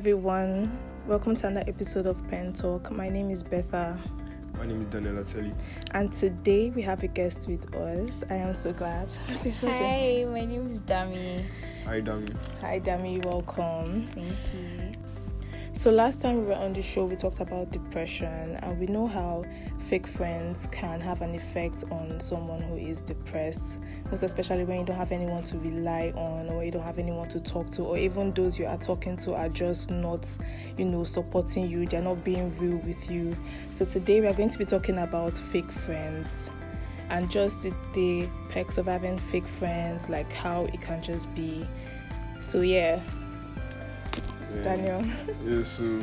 everyone. Welcome to another episode of Pen Talk. My name is Betha, My name is Daniel Ateli. and today we have a guest with us. I am so glad. Please hold your- Hi, my name is Dami. Hi, Dami. Hi, Dami. Welcome. Thank you. So last time we were on the show, we talked about depression, and we know how fake friends can have an effect on someone who is depressed. Most especially when you don't have anyone to rely on, or you don't have anyone to talk to, or even those you are talking to are just not, you know, supporting you. They're not being real with you. So today we are going to be talking about fake friends. And just the, perks of having fake friends, like how it can just be. So Yeah. Eh, Daniel. Yeah, so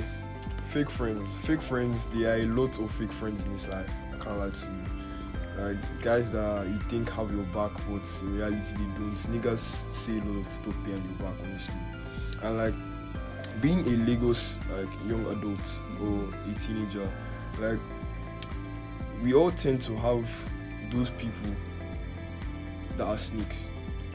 fake friends. Fake friends, there are a lot of fake friends in this life. I can't lie to you. Like guys that you think have your back, but in reality they don't. Niggas say a lot of stuff behind your back, honestly. And like being a Lagos like young adult or a teenager, like we all tend to have those people that are snakes.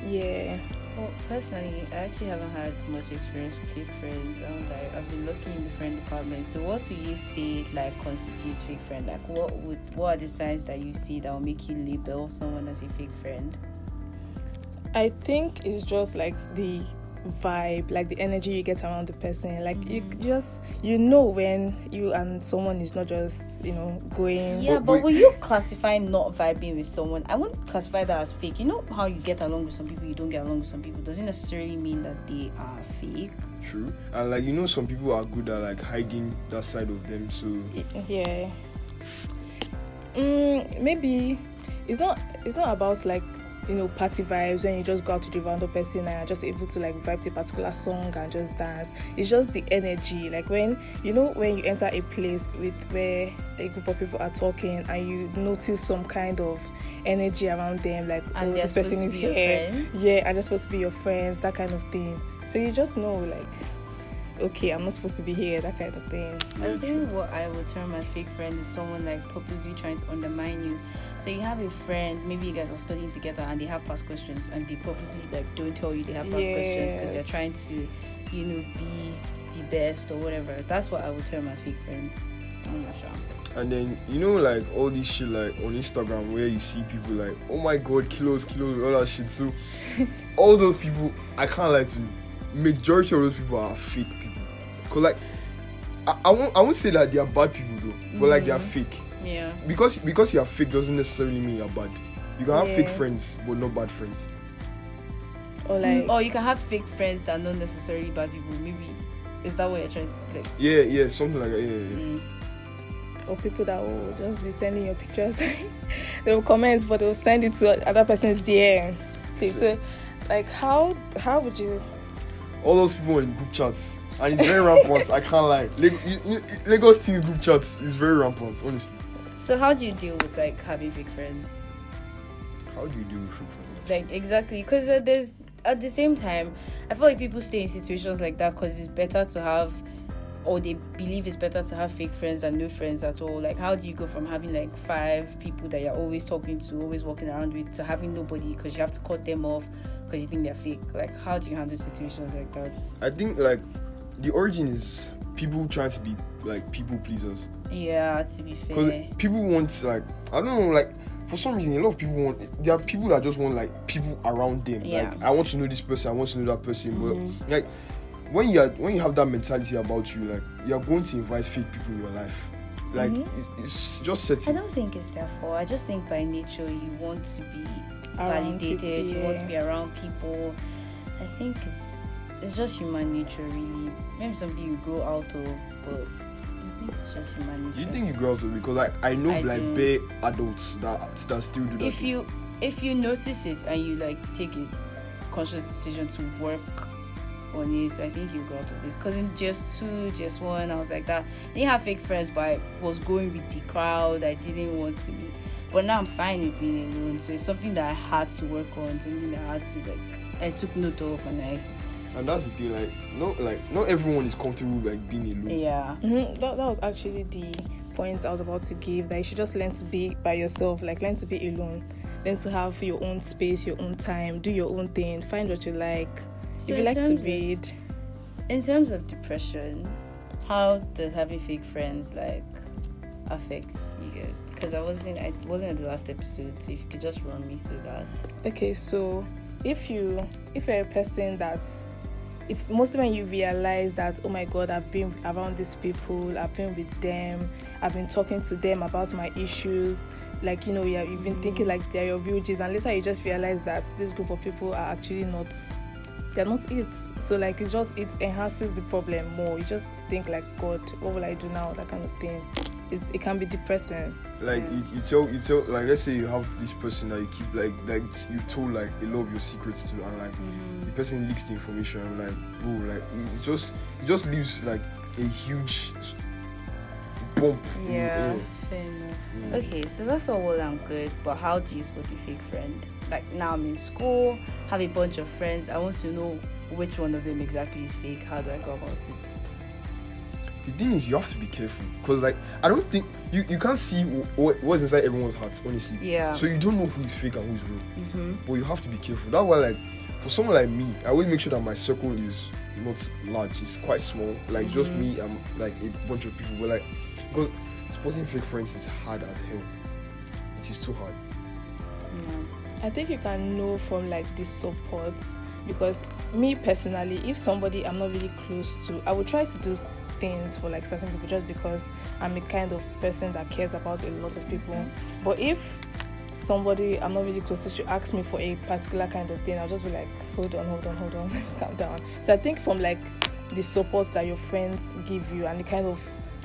Yeah. Well, personally, I actually haven't had much experience with fake friends. I'm like, I've been looking in different departments. So, what would you say like constitutes fake friend? Like, what would what are the signs that you see that will make you label someone as a fake friend? I think it's just like the vibe, like the energy you get around the person. Like you just you know when you and someone is not just you know going. Yeah, But- but but- will you classify not vibing with someone? I wouldn't classify that as fake. You know how you get along with some people, you don't get along with some people. Doesn't necessarily mean that they are fake. True. And like you know some people are good at like hiding that side of them, so Yeah. Mm, maybe it's not. It's not about like you know party vibes when you just go out to the random person and are just able to like vibe to a particular song and just dance. It's just the energy. Like when you know when you enter a place with where a group of people are talking and you notice some kind of energy around them, like And oh this person is your here, friends? yeah, and they're supposed to be your friends, that kind of thing. So you just know like. Okay, I'm not supposed to be here, that kind of thing. I think what I would term as fake friend is someone like purposely trying to undermine you. So you have a friend, maybe you guys are studying together and they have past questions and they purposely like don't tell you they have past questions because they're trying to, you know, be the best or whatever. That's what I would term as fake friends. I'm not sure. And then you know like all this shit like on Instagram where you see people like oh my god kilos kilos all that shit. So all those people I can't lie to you. Majority of those people are fake people. Cause like I, I won't I won't say that they are bad people though, but like they are fake. Yeah. Because because you are fake doesn't necessarily mean you're bad. You can have fake friends but not bad friends. Or like or you can have fake friends that are not necessarily bad people. Maybe is that what you're trying to like? Yeah, yeah, something like that. Yeah, yeah, yeah. Mm. or people that will just be sending your pictures. they will comment, but they will send it to other person's DM. Okay, so, like, how how would you? all those people in group chats and it's very rampant. I can't lie. You- lagos teen group chats is very rampant honestly. So how do you deal with like having fake friends? how do you deal with fake friends? Like exactly. Because uh, there's at the same time i feel like people stay in situations like that because it's better to have or they believe it's better to have fake friends than no friends at all. Like how do you go from having like five people that you're always talking to always walking around with to having nobody because you have to cut them off because you think they're fake? Like how do you handle situations like that? I think like the origin is people trying to be like people pleasers yeah to be fair. because people want like i don't know like for some reason a lot of people want there are people that just want like people around them Yeah. Mm-hmm. like i want to know this person i want to know that person but like when you are when you have that mentality about you like you're going to invite fake people in your life like it- it's just certain. i don't think it's fault i just think by nature you want to be Around validated people, you want to be around people i think it's it's just human nature really maybe something you grow out of but i think it's just human nature Do you think you grow out of it? Because like I know I like do. bare adults that that still do that. if you if you notice it and you like take a conscious decision to work on it i think you grow out of it because in just two just one i was like that I didn't have fake friends but i was going with the crowd i didn't want to be but now i'm fine with being alone so it's something that i had to work on something that i had to like i took note of and i and that's the thing, like not like not everyone is comfortable like being alone. yeah Mhm, That, that was actually the point I was about to give. That you should just learn to be by yourself, like learn to be alone, learn to have your own space, your own time, do your own thing, find what you like. So if you in like to terms of- read, in terms of depression, how does having fake friends like affect you guys? Because I wasn't, I wasn't in the last episode. So if you could just run me through that. Okay, so if you if you're a person that if mostly when you realize that oh my god i've been around these people i've been with them i've been talking to them about my issues like you know yeah, you've been mm. thinking like they're your real and later you just realize that this group of people are actually not they're not it. So like it's just it enhances the problem more. You just think like god what will i do now? That kind of thing. It's, it can be depressing. Like you, you tell you tell like let's say you have this person that you keep like like you told like a lot of your secrets to and like the person leaks the information like bro like it, just it just leaves like a huge bump in the Yeah, air. fair enough. Mm. Okay, so that's all well and good, but how do you spot a fake friend? Like now I'm in school, have a bunch of friends. I want to know which one of them exactly is fake. How do I go about it? the thing is you have to be careful because like i don't think you you can't see wh- what's inside everyone's heart honestly Yeah. so you don't know who is fake and who is real mm-hmm. but you have to be careful that's why like for someone like me i always make sure that my circle is not large it's quite small like just Mhm. me and like a bunch of people but like because spotting fake friends is hard as hell it is too hard Yeah. I think you can know from like the support because me personally, if somebody I'm not really close to, I would try to do things for like certain people just because I'm a kind of person that cares about a lot of people. But if somebody I'm not really close to should ask me for a particular kind of thing, I'll just be like, hold on, hold on, hold on, calm down. So I think from like the support that your friends give you and the kind of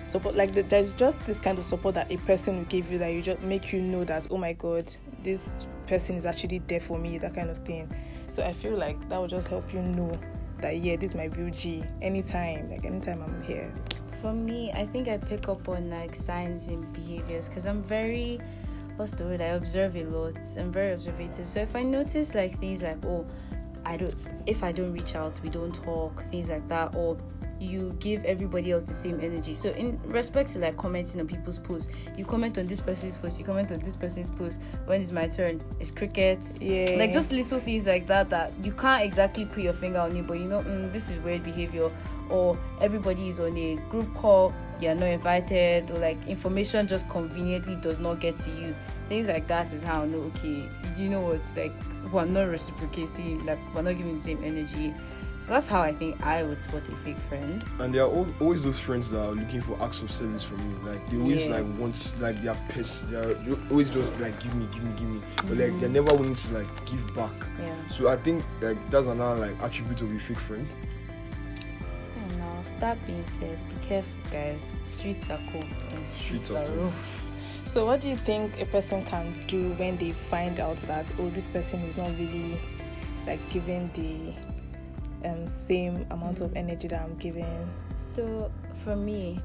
support like the, there's just this kind of support that a person will give you that you just make you know that oh my god this person is actually there for me that kind of thing so i feel like that will just help you know that yeah this is my real g anytime like anytime i'm here For me, I think I pick up on like signs and behaviors because I'm very, what's the? I observe a lot. I'm very observative. So if I notice like things like, oh, I don't, if I don't reach out, we don't talk, things like that, or you give everybody else the same energy. So in respect to like commenting on people's posts, you comment on this person's post, you comment on this person's post. When it's my turn, it's cricket. yeah Like just little things like that that you can't exactly put your finger on it, but you know, mm, this is weird behavior. Or everybody is on a group call, you're not invited, or like information just conveniently does not get to you. Things like that is how I know, okay, you know what's like, we're not reciprocating, like, we're not giving the same energy. So that's how I think I would spot a fake friend. and there are al- always those friends that are looking for acts of service from you like they always Yeah. like want like they're pissed they're always just like give me give me give me but like they're mm-hmm. never willing to like give back Yeah. so i think like that's another like attribute of a fake friend enough. That being said, be careful, guys. Streets are cold and streets, Streets are are rough. so what do you think a person can do when they find out that oh this person is not really like giving the um, same amount of energy that i'm giving So for me,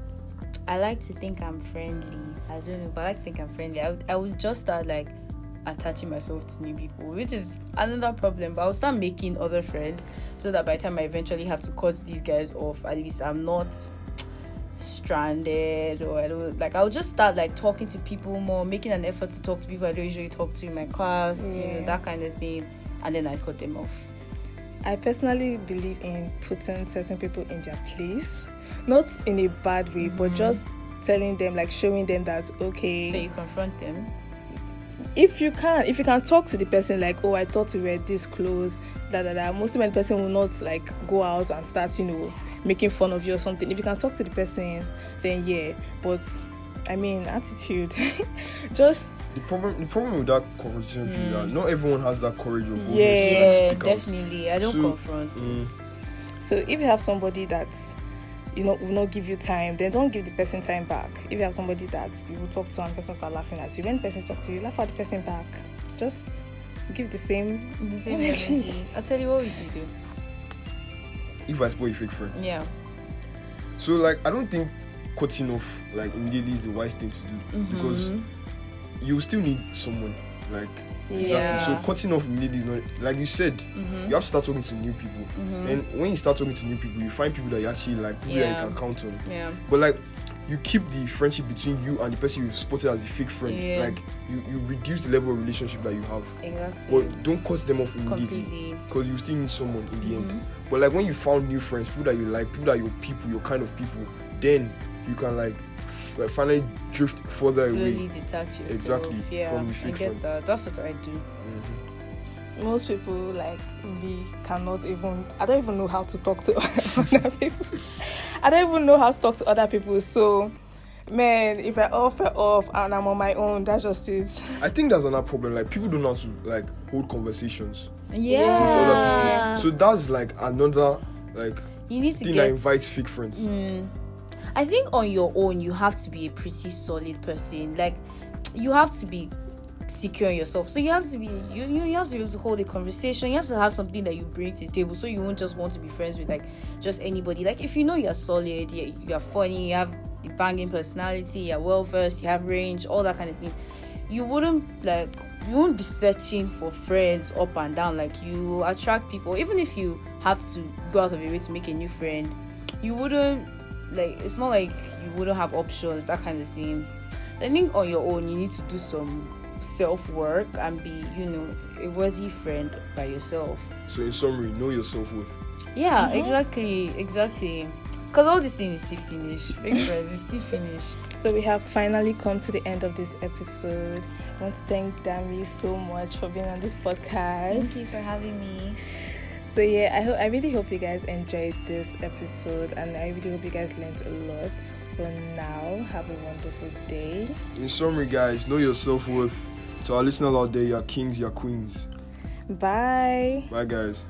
I like to think I'm friendly. I don't know, but I like to think I'm friendly. I would, I would just start like attaching myself to new people, which is another problem. But I'll start making other friends so that by the time I eventually have to cut these guys off, at least I'm not stranded or I don't like I'll just start like talking to people more, making an effort to talk to people I don't usually talk to in my class, you know, that kind of thing. And then I cut them off. I personally believe in putting certain people in their place, not in a bad way, but mm. just telling them, like showing them that okay, So you confront them. if you can, if you can talk to the person, like oh, I thought we were this close, da da da. Most of the person will not like go out and start, you know, making fun of you or something. If you can talk to the person, then yeah. But I mean, attitude, just the problem the problem with that conversation is that not everyone has that courage or boldness to, like, Yeah, out. definitely. I don't So, confront. Mm, So if you have somebody that you know will not give you time, then don't give the person time back. If you have somebody that you will talk to and the person start laughing at you, when the person talks to you, laugh at the person back. Just give the same The same energy. energy. I'll tell you what would you do? if i spoil a fake friend Yeah. so like i don't think cutting off like immediately is the wise thing to do because Mhm. you still need someone like Yeah. exactly so cutting off immediately is not like you said Mhm. you have to start talking to new people Mhm. and when you start talking to new people you find people that you actually like people that you can count on yeah. but like you keep the friendship between you and the person you've spotted as a fake friend. Yeah. Like you, you reduce the level of relationship that you have. Exactly. But don't cut them off immediately. Because you still need someone in the end. Mhm. But like when you found new friends, people that you like, people that your people, your kind of people, then you can like finally drift further Slowly away. detach yourself. Exactly, Yeah, from the I get that. That's what I do. Mhm. most people like me cannot even i don't even know how to talk to other people i don't even know how to talk to other people so man if i offer off and i'm on my own that's just it I think that's another problem. Like people don't know how to like hold conversations. Yeah. So that's like another like you need to thing get. that invites fake friends. Mm. I think on your own, you have to be a pretty solid person. Like, you have to be secure in yourself. So you have to be you, you have to be able to hold a conversation. You have to have something that you bring to the table. So you won't just want to be friends with like just anybody. Like if you know you're solid, you you're funny, you have the banging personality, you're well versed, you have range, all that kind of thing. You wouldn't like you won't be searching for friends up and down. Like you attract people, even if you have to go out of your way to make a new friend. You wouldn't like it's not like you wouldn't have options, that kind of thing. I think on your own you need to do some self work and be, you know, a worthy friend by yourself. So in summary, know your self worth. Yeah, Mhm. exactly, exactly. Because all these things is see finish. Fake friends is see finish. so we have finally come to the end of this episode i want to thank dami so much for being on this podcast Thank you for having me. So yeah i hope i really hope you guys enjoyed this episode and i really hope you guys learned a lot for now have a wonderful day In summary, guys, know your self worth. To our listeners out there, you're kings, you're queens. bye Bye, guys.